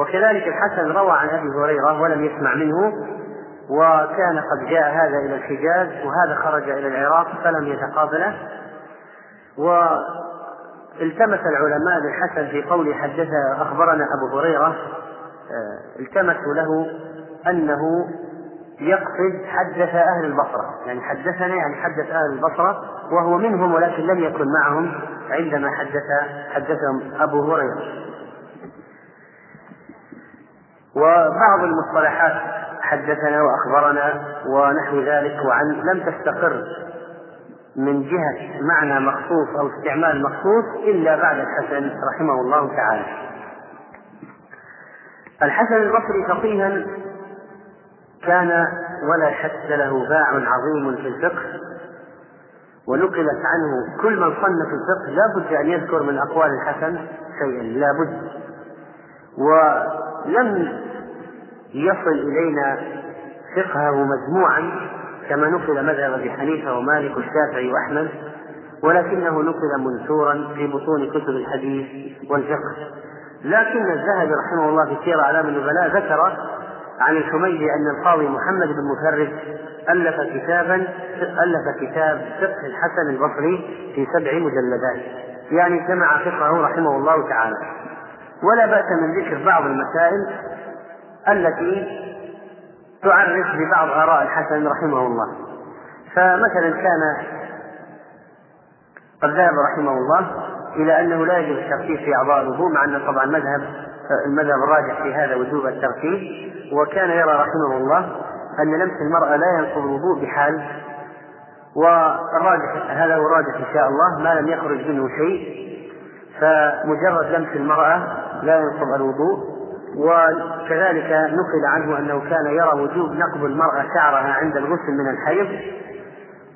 وكذلك الحسن روى عن أبي هريرة ولم يسمع منه وكان قد جاء هذا إلى الحجاز وهذا خرج إلى العراق فلم يتقابله. والتمس العلماء للحسن في قوله حدث أخبرنا أبو هريرة آه، التمسوا له أنه يقصد حدث أهل البصرة يعني حدثنا يعني حدث أهل البصرة وهو منهم ولكن لم يكن معهم عندما حدث حدثهم أبو هريرة. وبعض المصطلحات حدثنا وأخبرنا ونحو ذلك وعن لم تستقر من جهة معنى مخصوص أو استعمال مخصوص إلا بعد الحسن رحمه الله تعالى. الحسن البصري فقيها كان ولا شك له باع عظيم في الفقه ونقلت عنه كل من صنف الفقه لا بد أن يذكر من أقوال الحسن شيئا لا بد. ولم يصل إلينا فقهه مجموعا كما نقل مذهب أبي حنيفة ومالك والشافعي وأحمد ولكنه نقل منثورا في بطون كتب الحديث والفقه. لكن الذهبي رحمه الله في سير أعلام النبلاء ذكر عن الحميدي أن القاضي محمد بن مفرد ألف كتابا ألف كتاب فقه الحسن البصري في سبع مجلدات. يعني جمع فقهه رحمه الله تعالى. ولا بأس من ذكر بعض المسائل التي تعرف ببعض آراء الحسن رحمه الله. فمثلا كان قد ذهب رحمه الله إلى أنه لا يجوز الترتيب في أعضاء الوضوء مع أن طبعا مذهب المذهب الراجح في هذا وجوب الترتيب وكان يرى رحمه الله أن لمس المرأة لا ينقض الوضوء بحال والراجح هذا هو الراجح إن شاء الله ما لم يخرج منه شيء. فمجرد لمس المرأة لا ينقض الوضوء. وكذلك نقل عنه أنه كان يرى وجوب نقض المرأة شعرها عند الغسل من الحيض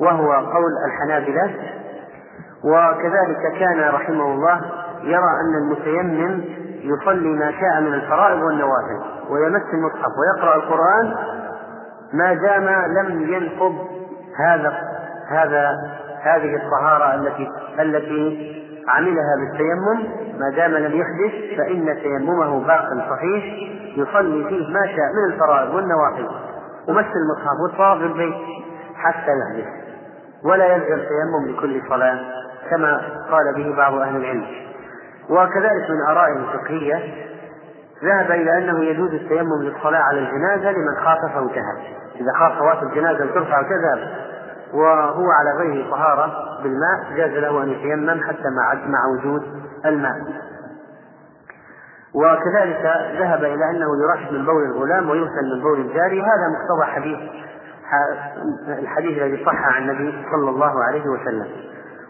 وهو قول الحنابلة. وكذلك كان رحمه الله يرى أن المتيمم يصلي ما شاء من الفرائض والنوافل ويمس المصحف ويقرأ القرآن. ما دام لم ينقض هذا هذا هذه الطهارة التي التي عملها بالتيمم ما دام لم يحدث فإن تيممه باق صحيح يصلي فيه ما شاء من الفرائض والنوافل ومس المصحف والطواف بالبيت حتى يحدث. ولا يلزم تيمم لكل صلاة كما قال به بعض أهل العلم. وكذلك من آرائه الفقهية ذهب إلى أنه يجوز التيمم للصلاة على الجنازة لمن خاف فوتها. إذا خاف فوات الجنازة ترفع وتذهب وهو على غير طهارة بالماء جاز له أن يتيمم حتى مع مع وجود الماء. وكذلك ذهب إلى أنه يرش من بول الغلام ويغسل من بول الجارية. هذا مقتضى حديث الحديث الذي صح عن النبي صلى الله عليه وسلم.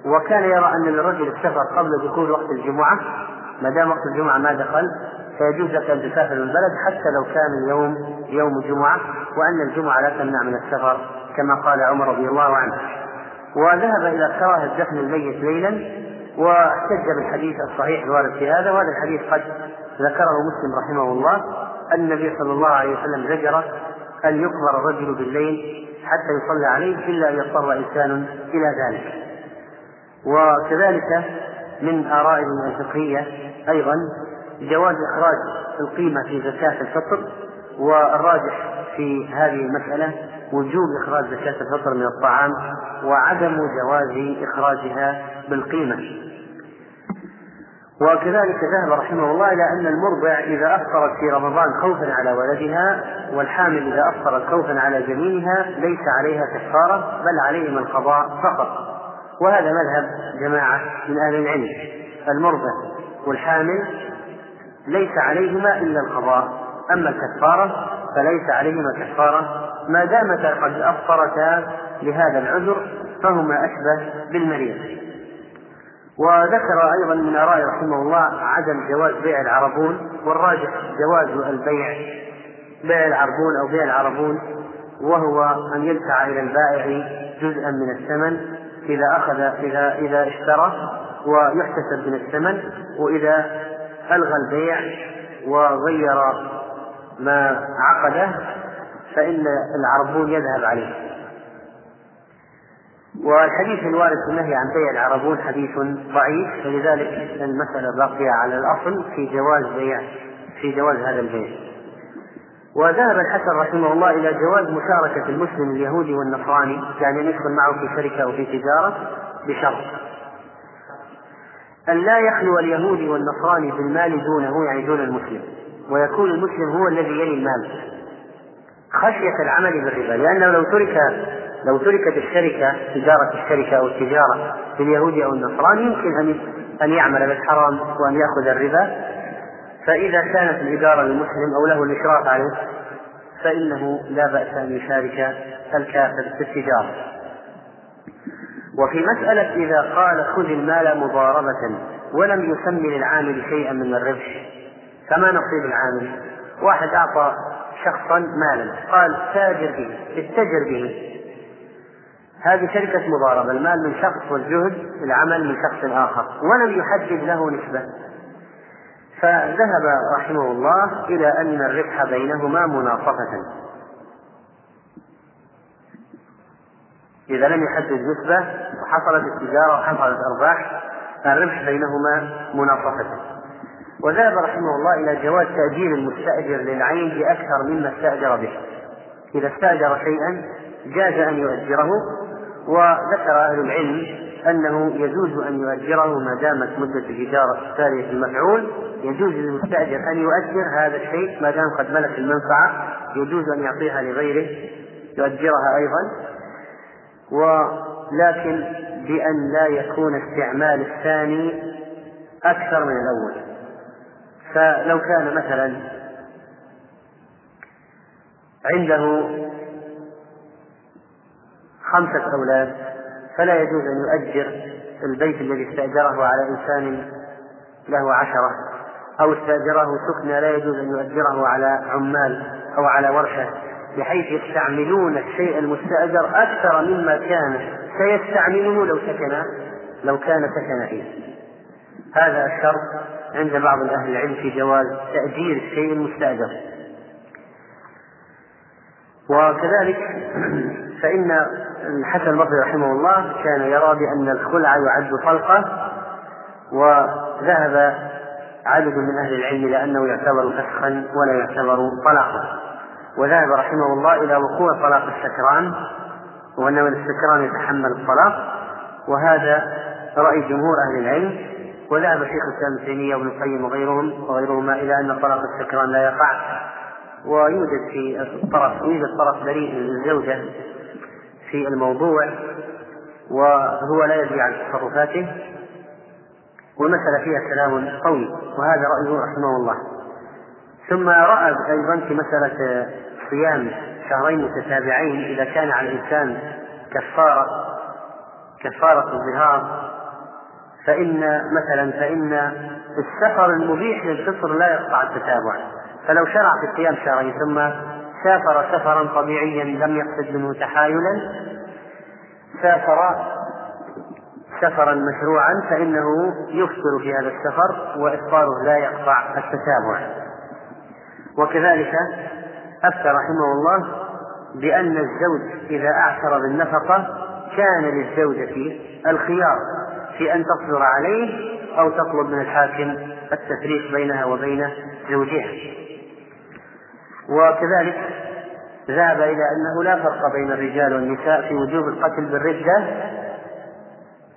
وكان يرى أن للرجل السفر قبل دخول وقت الجمعة ما دام وقت الجمعة ما دخل فيجوز لك أن تسافر البلد حتى لو كان اليوم يوم جمعة وأن الجمعة لا تمنع من السفر كما قال عمر رضي الله عنه. وذهب إلى كراهة دفن الميت ليلا واحتج بالحديث الصحيح الوارد في هذا وهذا الحديث قد ذكره مسلم رحمه الله. النبي صلى الله عليه وسلم زجر أن يقبر الرجل بالليل حتى يصلى عليه إلا أن يضطر إنسان إلى ذلك. وكذلك من آرائه الفقهية أيضا جواز إخراج القيمة في زكاة الفطر والراجح في هذه المسألة وجوب إخراج زكاة الفطر من الطعام وعدم جواز إخراجها بالقيمة. وكذلك ذهب رحمه الله إلى أن المرضع إذا أفطرت في رمضان خوفا على ولدها والحامل إذا أفطرت خوفا على جنينها ليس عليها كفارة بل عليهما القضاء فقط. وهذا مذهب جماعة من أهل العلم. المرضع والحامل ليس عليهما إلا القضاء أما الكفارة فليس عليهما كفارة. ما دامتا قد أفطرتا لهذا العذر فهما أشبه بالمريض. وذكر أيضا من آراء رحمه الله عدم جواز بيع العربون والراجح جواز البيع بيع العربون أو بيع العربون وهو أن يدفع إلى البائع جزءا من الثمن إذا أخذ إذا إذا اشترى ويحتسب من الثمن وإذا ألغى البيع وغير ما عقده فإن العربون يذهب عليه. والحديث الوارد في النهي عن بيع العربون حديث ضعيف فلذلك المسألة باقية على الأصل في جواز بيع في جواز هذا البيع. وذهب الحسن رحمه الله إلى جواز مشاركة المسلم اليهودي والنصراني يعني يدخل معه في شركة أو في تجارة بشرط. أن لا يخلو اليهودي والنصراني بالمال دونه يعني دون المسلم. ويكون المسلم هو الذي يلي المال. خشية العمل بالربا لأنه لو ترك لو تركت الشركة تجارة الشركة أو التجارة باليهودي أو النصراني يمكن أن أن يعمل بالحرام وأن يأخذ الربا. فإذا كانت الإدارة للمسلم أو له الإشراف عليه فإنه لا بأس أن يشارك الكافر في التجارة. وفي مسألة إذا قال خذ المال مضاربة ولم يسمي للعامل شيئا من الربح فما نصيب العامل. واحد أعطى شخصا مالا. قال تاجر به اتجر به. هذه شركة مضاربة المال من شخص والجهد العمل من شخص آخر. ولم يحدد له نسبة. فذهب رحمه الله إلى أن الربح بينهما مناصفة إذا لم يحدد نسبة وحصلت التجارة وحصلت أرباح الربح بينهما مناصفة وذهب رحمه الله إلى جواز تأجير المستأجر للعين بأكثر مما استأجر به. إذا استأجر شيئا جاز أن يؤجره وذكر أهل العلم أنه يجوز أن يؤجره ما دامت مدة الإجارة تالية المفعول. يجوز للمستأجر أن يؤجر هذا الشيء ما دام قد ملك المنفعة. يجوز أن يعطيها لغيره يؤجرها أيضا. ولكن بأن لا يكون استعمال الثاني أكثر من الأول. فلو كان مثلا عنده خمسة أولاد فلا يجوز أن يؤجر البيت الذي استأجره على إنسان له عشرة أو استأجره سكنى لا يجوز أن يؤجره على عمال أو على ورشة بحيث يستعملون الشيء المستأجر أكثر مما كان سيستعمله لو سكن لو كان سكن فيه. هذا الشرط. عند بعض أهل العلم في جواز تأجير الشيء المستأجر. وكذلك فإن الحسن البصري رحمه الله كان يرى بأن الخلع يعد طلقة وذهب عدد من أهل العلم إلى أنه يعتبر فسخا ولا يعتبر طلاقا. وذهب رحمه الله إلى وقوع طلاق السكران وأن السكران يتحمل الطلاق وهذا رأي جمهور أهل العلم. وذهب شيخ الإسلام ابن تيمية وابن القيم وغيرهم وغيرهما إلى أن طلاق السكران لا يقع ويوجد في الطرف يوجد طرف بريء للزوجة في الموضوع وهو لا يدري عن تصرفاته والمسألة فيها كلام قوي وهذا رأيه رحمه الله. ثم رأى أيضا في مسألة صيام شهرين متتابعين إذا كان على الإنسان كفارة كفارة الظهار فإن مثلا فإن السفر المبيح للفطر لا يقطع التتابع. فلو شرع في الصيام شهرين ثم سافر سفرا طبيعيا لم يقصد منه تحايلا سافر سفرا مشروعا فإنه يفطر في هذا السفر وإفطاره لا يقطع التتابع. وكذلك أفتى رحمه الله بأن الزوج إذا أعثر بالنفقة كان للزوجة الخيار. في أن تصبر عليه أو تطلب من الحاكم التفريق بينها وبين زوجها. وكذلك ذهب إلى أنه لا فرق بين الرجال والنساء في وجوب القتل بالردة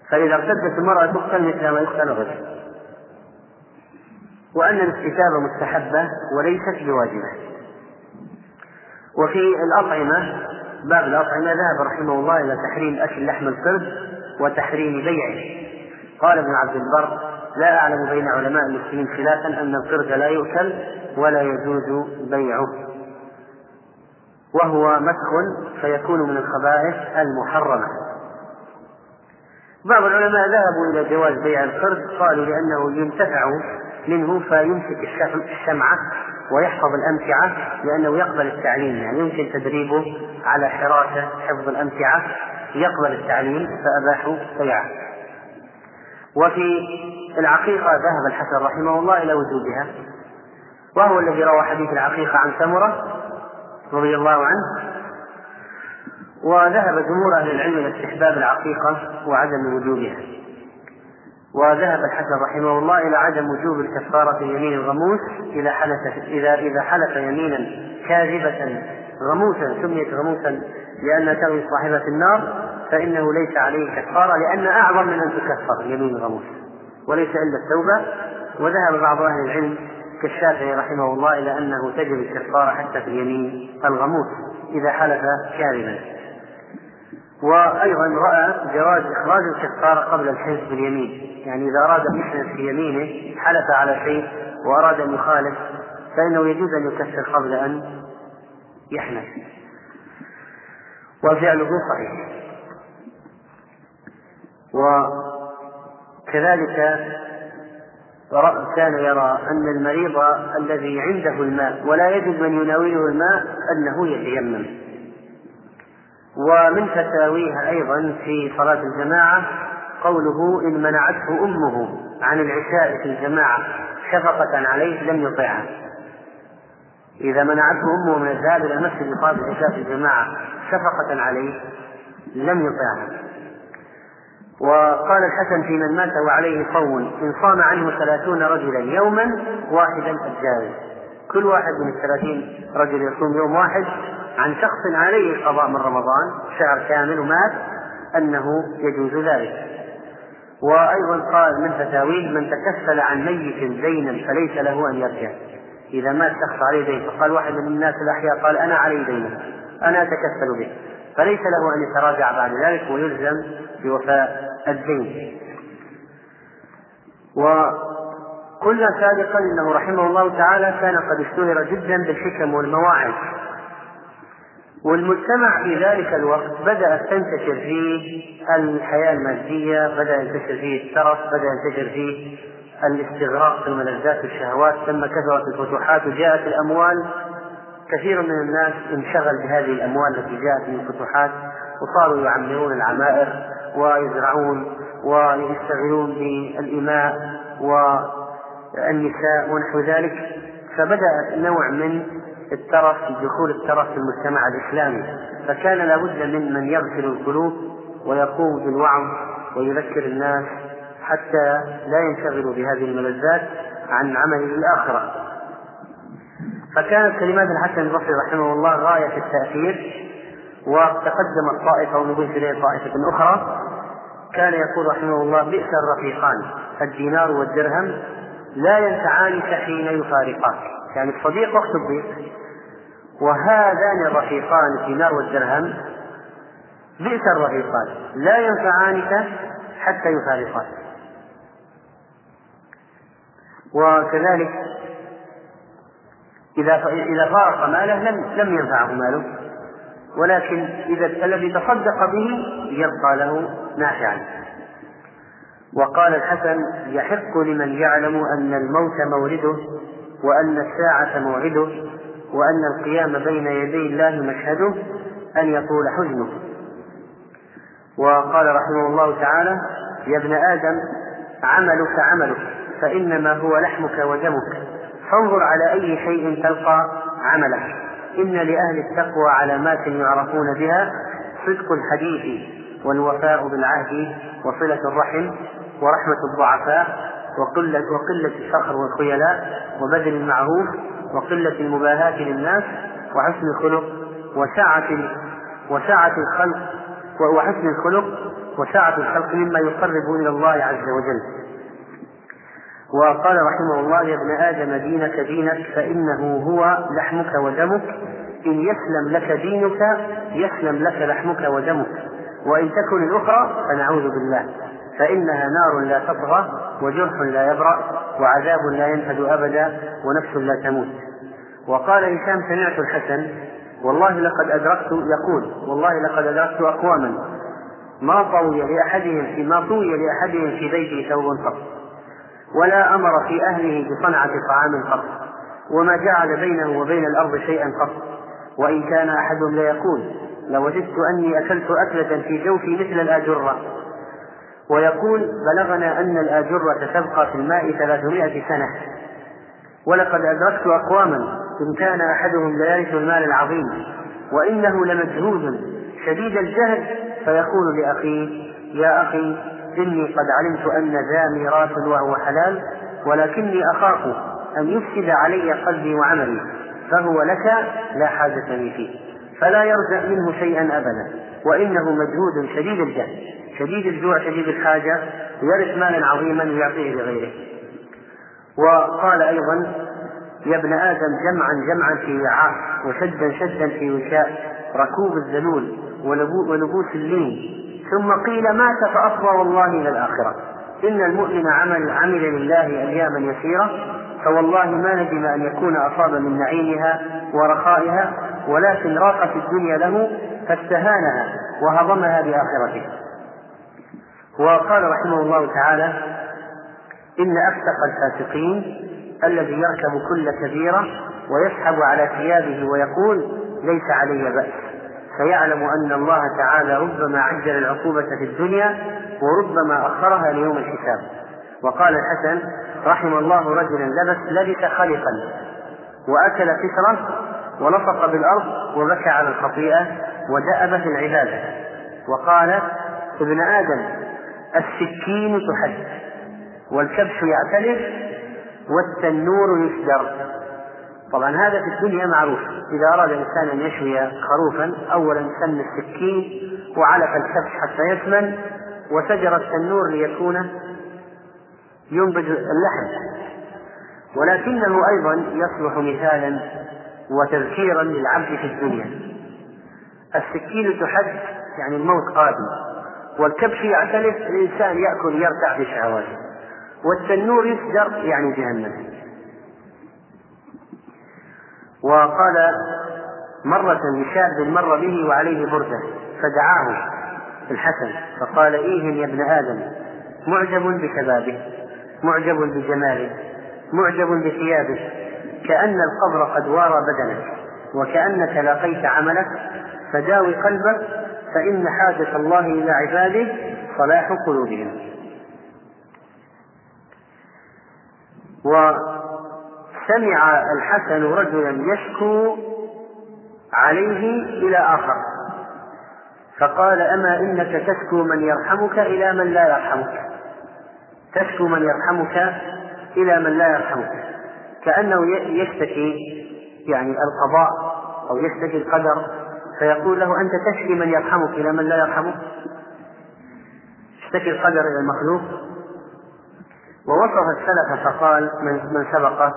فإذا ارتدت المرأة تقتل مثل ما يقتل الرجل. وأن الاستتابة مستحبة وليست بواجبة. وفي الأطعمة باب الأطعمة ذهب رحمه الله إلى تحريم أكل لحم القرد وتحريم بيعه. قال ابن عبد البر لا أعلم بين علماء المسلمين خلافا أن القرد لا يؤكل ولا يجوز بيعه. وهو مسخ فيكون من الخبائث المحرمة. بعض العلماء ذهبوا إلى جواز بيع القرد قالوا لأنه ينتفع منه فيمسك الشمعة ويحفظ الأمتعة لأنه يقبل التعليم. يعني يمكن تدريبه على حراسة حفظ الأمتعة يقبل التعليم فأباحوا بيعه. وفي العقيقة ذهب الحسن رحمه الله إلى وجوبها وهو الذي روى حديث العقيقة عن سمرة رضي الله عنه وذهب جمهور أهل العلم إلى استحباب العقيقة وعدم وجوبها. وذهب الحسن رحمه الله إلى عدم وجوب الكفارة في يمين الغموس إذا حلف إذا إذا حلف يمينا كاذبة غموسا سميت غموسا لأنها تغوي صاحبة النار فإنه ليس عليه كفارة لأن أعظم من أن تكفر يمين الغموس. وليس إلا التوبة. وذهب بعض أهل العلم كالشافعي رحمه الله إلى أنه تجب الكفارة حتى في اليمين الغموس إذا حلف كاذبا. وأيضا رأى جواز إخراج الكفارة قبل الحنث باليمين يعني إذا أراد أن يحنث في يمينه حلف على شيء وأراد أن يخالف فإنه يجوز أن يكفر قبل أن يحنث وفعله صحيح. وكذلك كان يرى أن المريض الذي عنده الماء ولا يجد من يناوله الماء أنه يتيمم. ومن فتاويها أيضا في صلاة الجماعة قوله إن منعته أمه عن العشاء في الجماعة شفقة عليه لم يطعها إذا منعته أمه من الذهاب إلى المسجد لصلاة العشاء في الجماعة شفقة عليه لم يطعها وقال الحسن في من مات وعليه صوم إن صام عنه ثلاثون رجلا يوما واحدا الجاوز كل واحد من الثلاثين رجل يصوم يوم واحد عن شخص عليه القضاء من رمضان شهر كامل ومات أنه يجوز ذلك. وأيضا قال من فتاويه من تكفل عن ميت دينا فليس له أن يرجع. إذا مات شخص عليه دين فقال واحد من الناس الأحياء قال أنا علي دين أنا أتكفل به. فليس له أن يتراجع بعد ذلك ويلزم بوفاء الدين. وقلنا سابقا إنه رحمه الله تعالى كان قد اشتهر جدا بالحكم والمواعظ. والمجتمع في ذلك الوقت بدأت تنتشر فيه الحياة المادية بدأ ينتشر فيه الترف بدأ ينتشر فيه الاستغراق في الملذات والشهوات ثم كثرت الفتوحات وجاءت الأموال. كثير من الناس انشغل بهذه الأموال التي جاءت من الفتوحات وصاروا يعمرون العمائر. ويزرعون ويشتغلون بالإماء والنساء ونحو ذلك فبدأ نوع من الترف دخول الترف في المجتمع الإسلامي. فكان لابد من من يغسل القلوب ويقوم بالوعظ ويذكر الناس حتى لا ينشغلوا بهذه الملذات عن عمل الآخرة. فكانت كلمات الحسن البصري رحمه الله غاية في التأثير وتقدمت طائفة ونضيف إليه طائفة أخرى. كان يقول رحمه الله بئس الرفيقان الدينار والدرهم لا ينفعانك حين يفارقاك. يعني الصديق وقت الضيق. وهذان الرفيقان الدينار والدرهم بئس الرفيقان لا ينفعانك حتى يفارقاك. وكذلك إذا إذا فارق ماله لم لم ينفعه ماله. ولكن إذا الذي تصدق به يبقى له نافعا وقال الحسن يحق لمن يعلم أن الموت مورده وأن الساعة موعده وأن القيام بين يدي الله مشهده أن يطول حزنه. وقال رحمه الله تعالى يا ابن آدم عملك عملك فإنما هو لحمك ودمك. فانظر على أي شيء تلقى عملك. إن لأهل التقوى علامات يعرفون بها صدق الحديث والوفاء بالعهد وصلة الرحم ورحمة الضعفاء وقلة وقلة الفخر والخيلاء وبذل المعروف وقلة المباهاة للناس وحسن الخلق وسعة وسعة الخلق وحسن الخلق وسعة الخلق مما يقرب إلى الله عز وجل. وقال رحمه الله يا ابن آدم دينك دينك فإنه هو لحمك ودمك. إن يسلم لك دينك يسلم لك لحمك ودمك. وإن تكن الأخرى فنعوذ بالله. فإنها نار لا تطغى وجرح لا يبرأ وعذاب لا ينفد أبدا ونفس لا تموت. وقال هشام سمعت الحسن والله لقد أدركت يقول والله لقد أدركت أقواما. ما طوي لأحدهم في ما طوي لأحدهم في بيته ثوب قط ولا أمر في أهله بصنعة طعام قط وما جعل بينه وبين الأرض شيئا قط. وإن كان أحدهم ليقول لوجدت أني أكلت أكلة في جوفي مثل الآجرة. ويقول بلغنا أن الآجرة تبقى في الماء ثلاثمائة سنة. ولقد أدركت أقواما إن كان أحدهم ليرث المال العظيم وإنه لمجهود شديد الجهل فيقول لأخيه يا أخي إني قد علمت أن ذا ميراث وهو حلال ولكني أخاف أن يفسد علي قلبي وعملي فهو لك لا حاجة لي فيه. فلا يرجع منه شيئا أبدا وإنه مجهود شديد الجهل شديد الجوع شديد الحاجة يرث مالا عظيما ويعطيه لغيره. وقال أيضا يا ابن آدم جمعا جمعا في وعاء وشدا شدا في وشاء ركوب الذلول ولبوس اللين ثم قيل مات فأفضى والله إلى الآخرة. إن المؤمن عمل عمل لله أياما يسيرة فوالله ما ندم أن يكون أصاب من نعيمها ورخائها ولكن راقت الدنيا له فاستهانها وهضمها بآخرته. وقال رحمه الله تعالى إن أفسق الفاسقين الذي يركب كل كبيرة ويسحب على ثيابه ويقول ليس علي بأس. فيعلم أن الله تعالى ربما عجل العقوبة في الدنيا وربما أخرها ليوم الحساب. وقال الحسن رحم الله رجلا لبس لبس خلقا وأكل كسرة ولصق بالأرض وبكى على الخطيئة ودأب في العبادة. وقال ابن آدم السكين تحد والكبش يعتلف والتنور يسجر طبعا هذا في الدنيا معروف. إذا أراد الإنسان أن يشوي خروفا أولا سن السكين وعلق الكبش حتى يسمن وسجر التنور ليكون ينبج اللحم. ولكنه أيضا يصلح مثالا وتذكيرا للعبد في الدنيا. السكين تحد يعني الموت قادم والكبش يعتلف الإنسان يأكل يرتاح بشهواته والتنور يسجر يعني جهنم. وقال مرة لشاب مر به وعليه بردة فدعاه الحسن فقال إيه يا ابن آدم معجب بشبابه معجب بجماله معجب بثيابه كأن القبر قد وارى بدنك وكأنك لاقيت عملك فداوي قلبك فإن حاجة الله إلى عباده صلاح قلوبهم. وسمع الحسن رجلا يشكو عليه إلى آخر. فقال أما إنك تشكو من يرحمك إلى من لا يرحمك. تشكو من يرحمك إلى من لا يرحمك. كأنه يشتكي يعني القضاء أو يشتكي القدر فيقول له أنت تشكي من يرحمك إلى من لا يرحمك؟ اشتكي القدر إلى المخلوق. ووصف السلف فقال من, من سبقه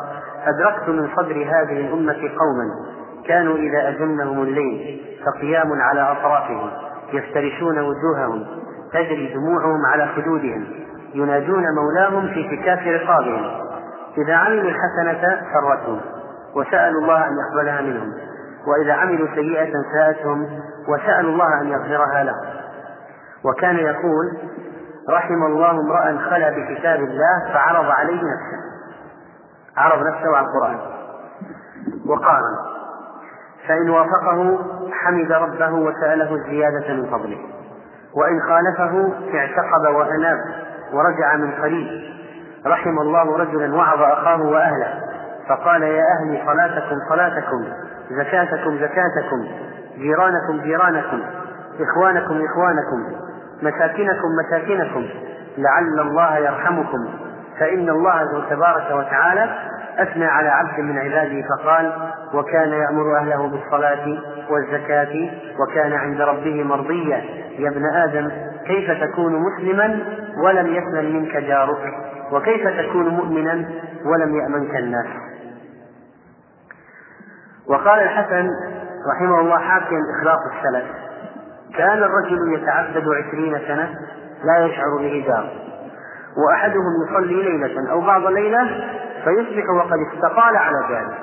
أدركت من صدر هذه الأمة قوما كانوا إذا أجنهم الليل فقيام على أطرافهم يفترشون وجوههم تجري دموعهم على خدودهم ينادون مولاهم في كتاف رقابهم. إذا عملوا الحسنة سرتهم وسألوا الله أن يقبلها منهم وإذا عملوا سيئة ساءتهم وسألوا الله أن يغفرها لهم. وكان يقول رحم الله امرأ خلا بكتاب الله فعرض عليه نفسه. عرض نفسه على القرآن وقارن فإن وافقه حمد ربه وسأله الزيادة من فضله. وإن خالفه اعتقب وأناب ورجع من قريب. رحم الله رجلا وعظ أخاه وأهله. فقال يا أهلي صلاتكم صلاتكم زكاتكم زكاتكم جيرانكم جيرانكم إخوانكم إخوانكم مساكنكم مساكنكم لعل الله يرحمكم. فإن الله تبارك وتعالى أثنى على عبد من عباده فقال وكان يأمر أهله بالصلاة والزكاة وكان عند ربه مرضيا يا ابن آدم كيف تكون مسلما ولم يسلم منك جارك؟ وكيف تكون مؤمنا ولم يأمنك الناس؟ وقال الحسن رحمه الله حاكيا إخلاص السلف كان الرجل يتعبد عشرين سنة لا يشعر به دار وأحدهم يصلي ليلة أو بعض ليلة فيصبح وقد استقال على ذلك.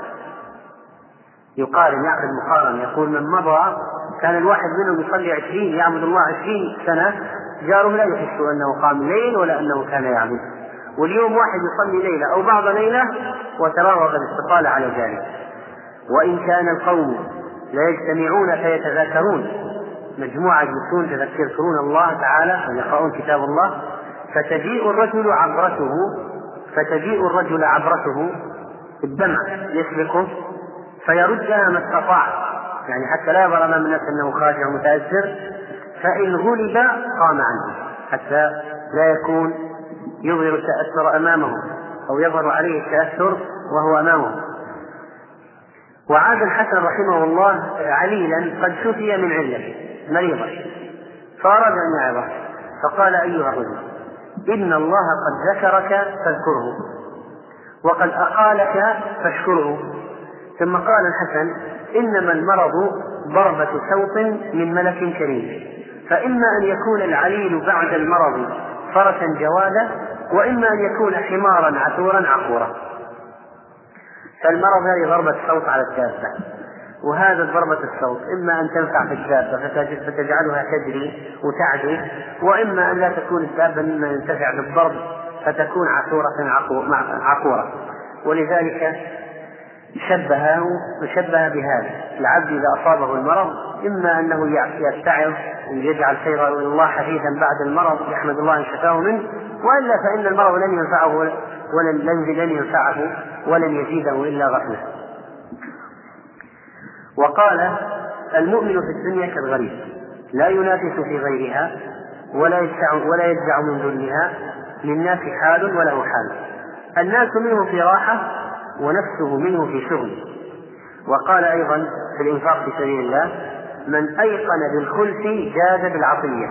يقارن يعقد مقارنة يقول من مضى كان الواحد منهم يصلي عشرين يعبد الله عشرين سنة جاره لا يحس أنه قام الليل ولا أنه كان يعبد. واليوم واحد يصلي ليلة أو بعض ليلة وتراه قد استقال على ذلك. وإن كان القوم ليجتمعون فيتذاكرون. مجموعة يجلسون يذكرون الله تعالى ويقرؤون كتاب الله. فتجيء الرجل عبرته فتجيء الرجل عبرته الدمع يسبقه فيردها ما استطاع. يعني حتى لا يظهر امام الناس أنه خاشع متاثر فإن غلب قام عنه حتى لا يكون يظهر التأثر أمامه أو يظهر عليه التأثر وهو أمامه. وعاد الحسن رحمه الله عليلا قد شفي من علة مريضا فأراد أن يعظه فقال أيها الرجل إن الله قد ذكرك فاذكره وقد أقالك فاشكره. ثم قال الحسن إنما المرض ضربة صوت من ملك كريم فإما أن يكون العليل بعد المرض فرسا جوادا وإما أن يكون حمارا عثورا عقورا. فالمرض هذه ضربة صوت على الدابة. وهذا ضربة الصوت. إما أن تنفع في الدابة فتجعلها تجري وتعدي وإما أن لا تكون الدابة مما ينتفع بالضرب فتكون عثورة عقورة. ولذلك شبهه شبه بهذا. العبد إذا أصابه المرض إما أنه يتعظ ويجعل إلى الله حثيثا بعد المرض يحمد الله أن شفاه منه وإلا فإن المرض لن ينفعه ولن لن ينفعه ولن يزيده إلا غفلة. وقال المؤمن في الدنيا كالغريب لا ينافس في غيرها ولا يدفع ولا يدفع من ذلها للناس حال وله حال. الناس منه في راحة ونفسه منه في شغل. وقال أيضا في الإنفاق في سبيل الله من أيقن بالخلف جاد بالعطية.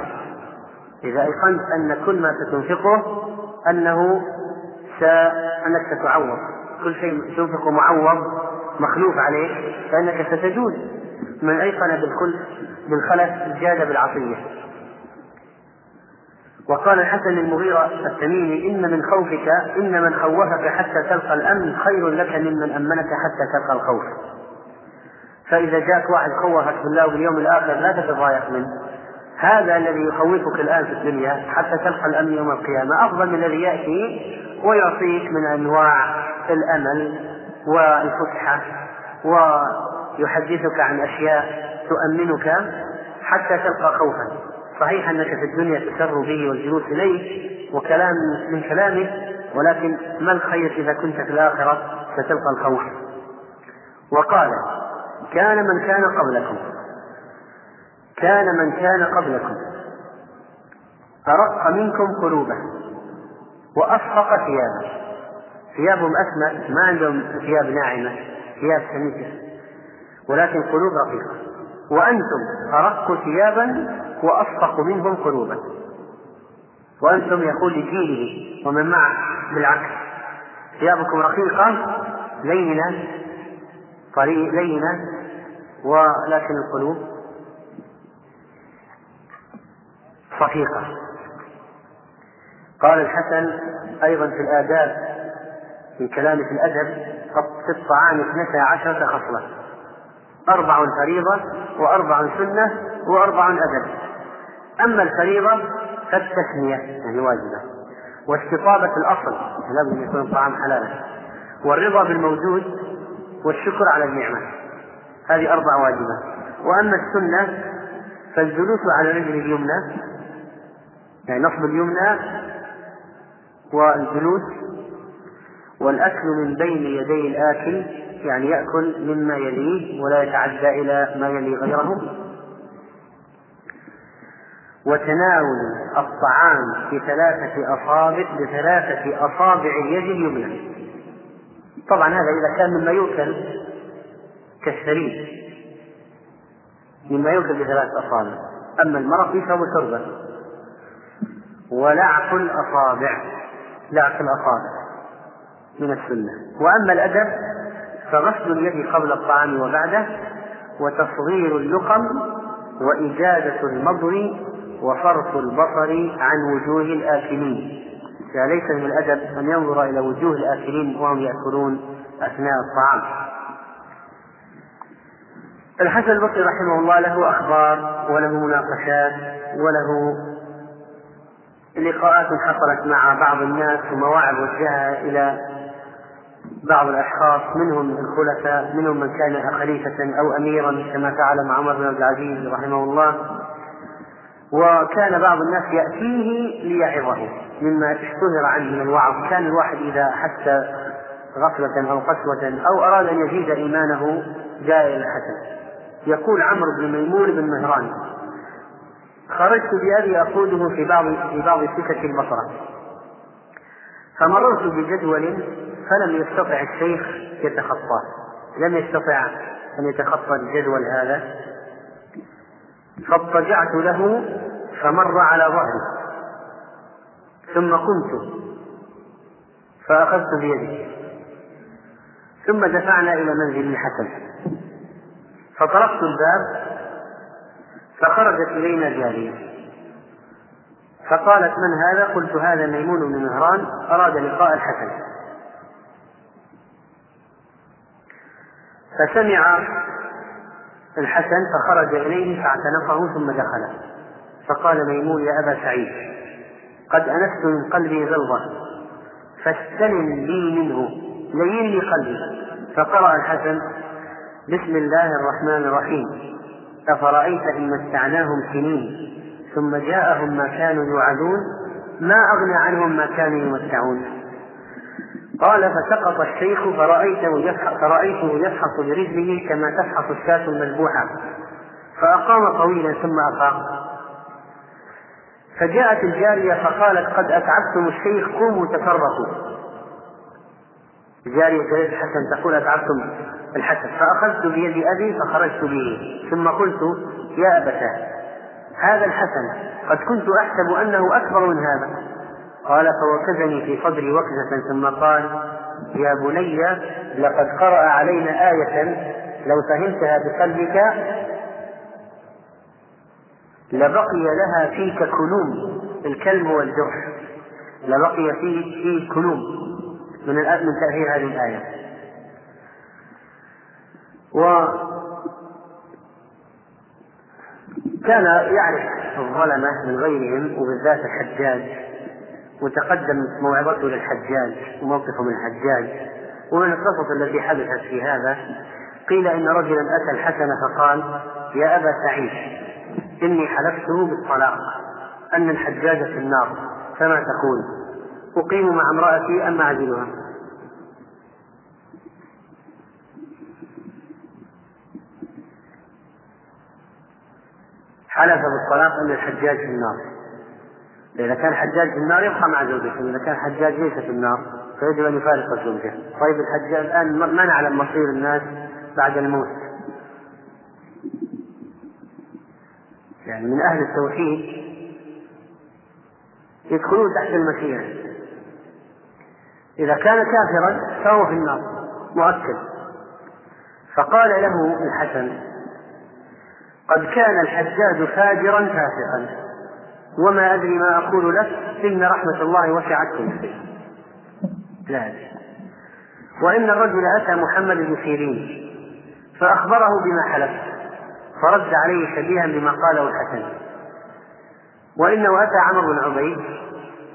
إذا أيقنت أن كل ما ستنفقه أنه س... أنك ستعوض. كل شيء تنفقه معوض مخلوف عليه فإنك ستجود من أيقن بالخلف بالخلف جاد بالعطية وقال الحسن للمغيرة التميمي إن من خوفك إن من خوفك حتى تلقى الأمن خير لك ممن أمنك حتى تلقى الخوف. فإذا جاءك واحد خوفك بالله وباليوم الآخر لا تتضايق منه. هذا الذي يخوفك الآن في الدنيا حتى تلقى الأمن يوم القيامة أفضل من الذي يأتي ويعطيك من أنواع الأمل. والفسحة ويحدثك عن أشياء تؤمنك حتى تلقى خوفا. صحيح أنك في الدنيا تسر به والجلوس إليه وكلام من كلامه ولكن ما الخير إذا كنت في الآخرة ستلقى الخوف؟ وقال كان من كان قبلكم. كان من كان قبلكم. أرق منكم قلوبا وأصفق ثيابا ثيابهم أسمى ما عندهم ثياب ناعمة ثياب سميكة ولكن قلوب رقيقة. وأنتم أرق ثيابا وأصفق منهم قلوبا. وأنتم يقول لجيله ومن معه بالعكس. ثيابكم رقيقة لينة طريق لينة ولكن القلوب صفيقة. قال الحسن أيضا في الآداب في كلامه في الأدب في الطعام اثنتا عشرة خصلة. أربع فريضة وأربع سنة وأربع أدب. أما الفريضة فالتسمية يعني واجبة. واستطابة الأصل لابد أن يكون الطعام حلالا. والرضا بالموجود والشكر على النعمة. هذه أربع واجبات وأما السنة فالجلوس على رجل اليمنى يعني نصب اليمنى والجلوس والأكل من بين يدي الآكل يعني يأكل مما يليه ولا يتعدى إلى ما يلي غيره. وتناول الطعام بثلاثة أصابع بثلاثة أصابع اليد اليمنى. طبعا هذا إذا كان مما يؤكل كالثريد مما يؤكل بثلاث أصابع. أما المرض يشرب شربا ولعق الأصابع لعق الأصابع من السنة. وأما الأدب فغسل اليد قبل الطعام وبعده وتصغير اللقم وإجازة المضغ وصرف البصر عن وجوه الآكلين. فليس من الأدب أن ينظر إلى وجوه الآكلين وهم يأكلون أثناء الطعام. الحسن البصري رحمه الله له أخبار وله مناقشات وله لقاءات حصلت مع بعض الناس ومواعظ وجهها إلى بعض الأشخاص منهم الخلفاء منهم من كان خليفة أو أميرا كما فعل مع عمر بن عبد العزيز رحمه الله. وكان بعض الناس يأتيه ليعظه مما اشتهر عنه من الوعظ. كان الواحد إذا حس غفلة أو قسوة أو أراد أن يزيد إيمانه جاء إلى الحسن. يقول عمرو بن ميمون بن مهران خرجت بأبي أقوده في بعض في بعض سكك البصرة فمررت بجدول فلم يستطع الشيخ يتخطاه. لم يستطع أن يتخطى الجدول هذا. فاضطجعت له فمر على ظهري. ثم قمت. فأخذت بيده. ثم دفعنا إلى منزل الحسن. فطرقت الباب. فخرجت إلينا جارية. فقالت من هذا؟ قلت هذا ميمون بن مهران أراد لقاء الحسن. فسمع الحسن فخرج إليه فاعتنقه ثم دخل. فقال ميمون يا أبا سعيد قد أنست من قلبي غلظة فاستلم لي منه لين لي قلبي. فقرأ الحسن بسم الله الرحمن الرحيم. أفرأيت إن متعناهم سنين ثم جاءهم ما كانوا يوعدون ما أغنى عنهم ما كانوا يمتعون. قال فسقط الشيخ فرأيته يفحص فرأيته يفحص برجله كما تفحص الشاة المذبوحة. فأقام طويلا ثم أفاق فجاءت الجارية فقالت قد أتعبتم الشيخ قوموا تفرقوا. جارية الحسن تقول أتعبتم الحسن. فأخذت بيد أبي فخرجت به. ثم قلت يا أبتاه هذا الحسن قد كنت أحسب أنه أكبر من هذا. قال فوكزني في صدري وكزة ثم قال يا بني لقد قرأ علينا آية لو فهمتها بقلبك لبقي لها فيك كلوم الكلم والجرح لبقي فيه فيه كلوم من من تأثير هذه الآية. و كان يعرف الظلمة من غيرهم وبالذات الحجاج وتقدم موعظته للحجاج وموقفه من الحجاج ومن القصص التي حدثت في هذا قيل إن رجلا أتى الحسن فقال يا أبا سعيد إني حلفته بالطلاق أن الحجاج في النار فما تقول؟ أقيم مع امرأتي أم أعزلها حلف بالطلاق أن الحجاج في النار. إذا كان حجاج في النار يبقى مع زوجته إذا كان حجاج ليس في النار فيجب أن يفارق الزوجة طيب الحجاج الآن ما نعلم مصير الناس بعد الموت؟ يعني من أهل التوحيد يدخلون تحت المشيئة. إذا كان كافرا فهو في النار مؤكد. فقال له الحسن قد كان الحجاج فاجرا فاسقا وما أدري ما أقول لك إن رحمة الله وسعت كل شيء. لا أدري. وإن الرجل أتى محمد بن سيرين فأخبره بما حلف فرد عليه شبيها بما قاله الحسن. وإنه أتى عمرو بن عبيد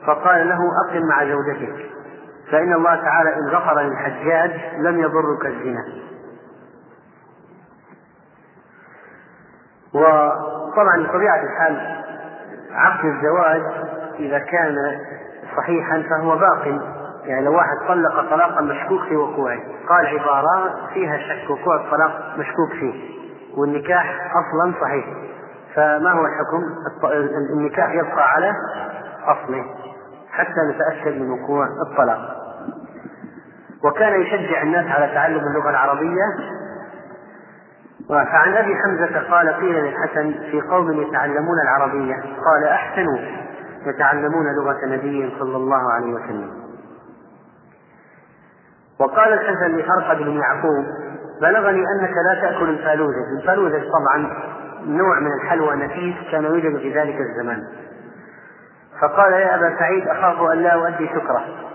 فقال له أقم مع زوجتك فإن الله تعالى إن غفر للحجاج لم يضرك الزنا. وطبعا بطبيعة الحال عقد الزواج إذا كان صحيحا فهو باق يعني لو واحد طلق طلاقا مشكوك في وقوعه قال عبارة فيها شك وقوع الطلاق مشكوك فيه والنكاح أصلا صحيح. فما هو الحكم؟ النكاح يبقى على أصله حتى نتأكد من وقوع الطلاق. وكان يشجع الناس على تعلم اللغة العربية فعن أبي حمزة قال قيل للحسن في قوم يتعلمون العربية قال أحسنوا يتعلمون لغة نبي صلى الله عليه وسلم. وقال الحسن لأرقد بن يعقوب بلغني أنك لا تأكل الفالوذة الفالوذة طبعا نوع من الحلوى نفيس كان يوجد في ذلك الزمان. فقال يا أبا سعيد أخاف أن لا أؤدي شكره.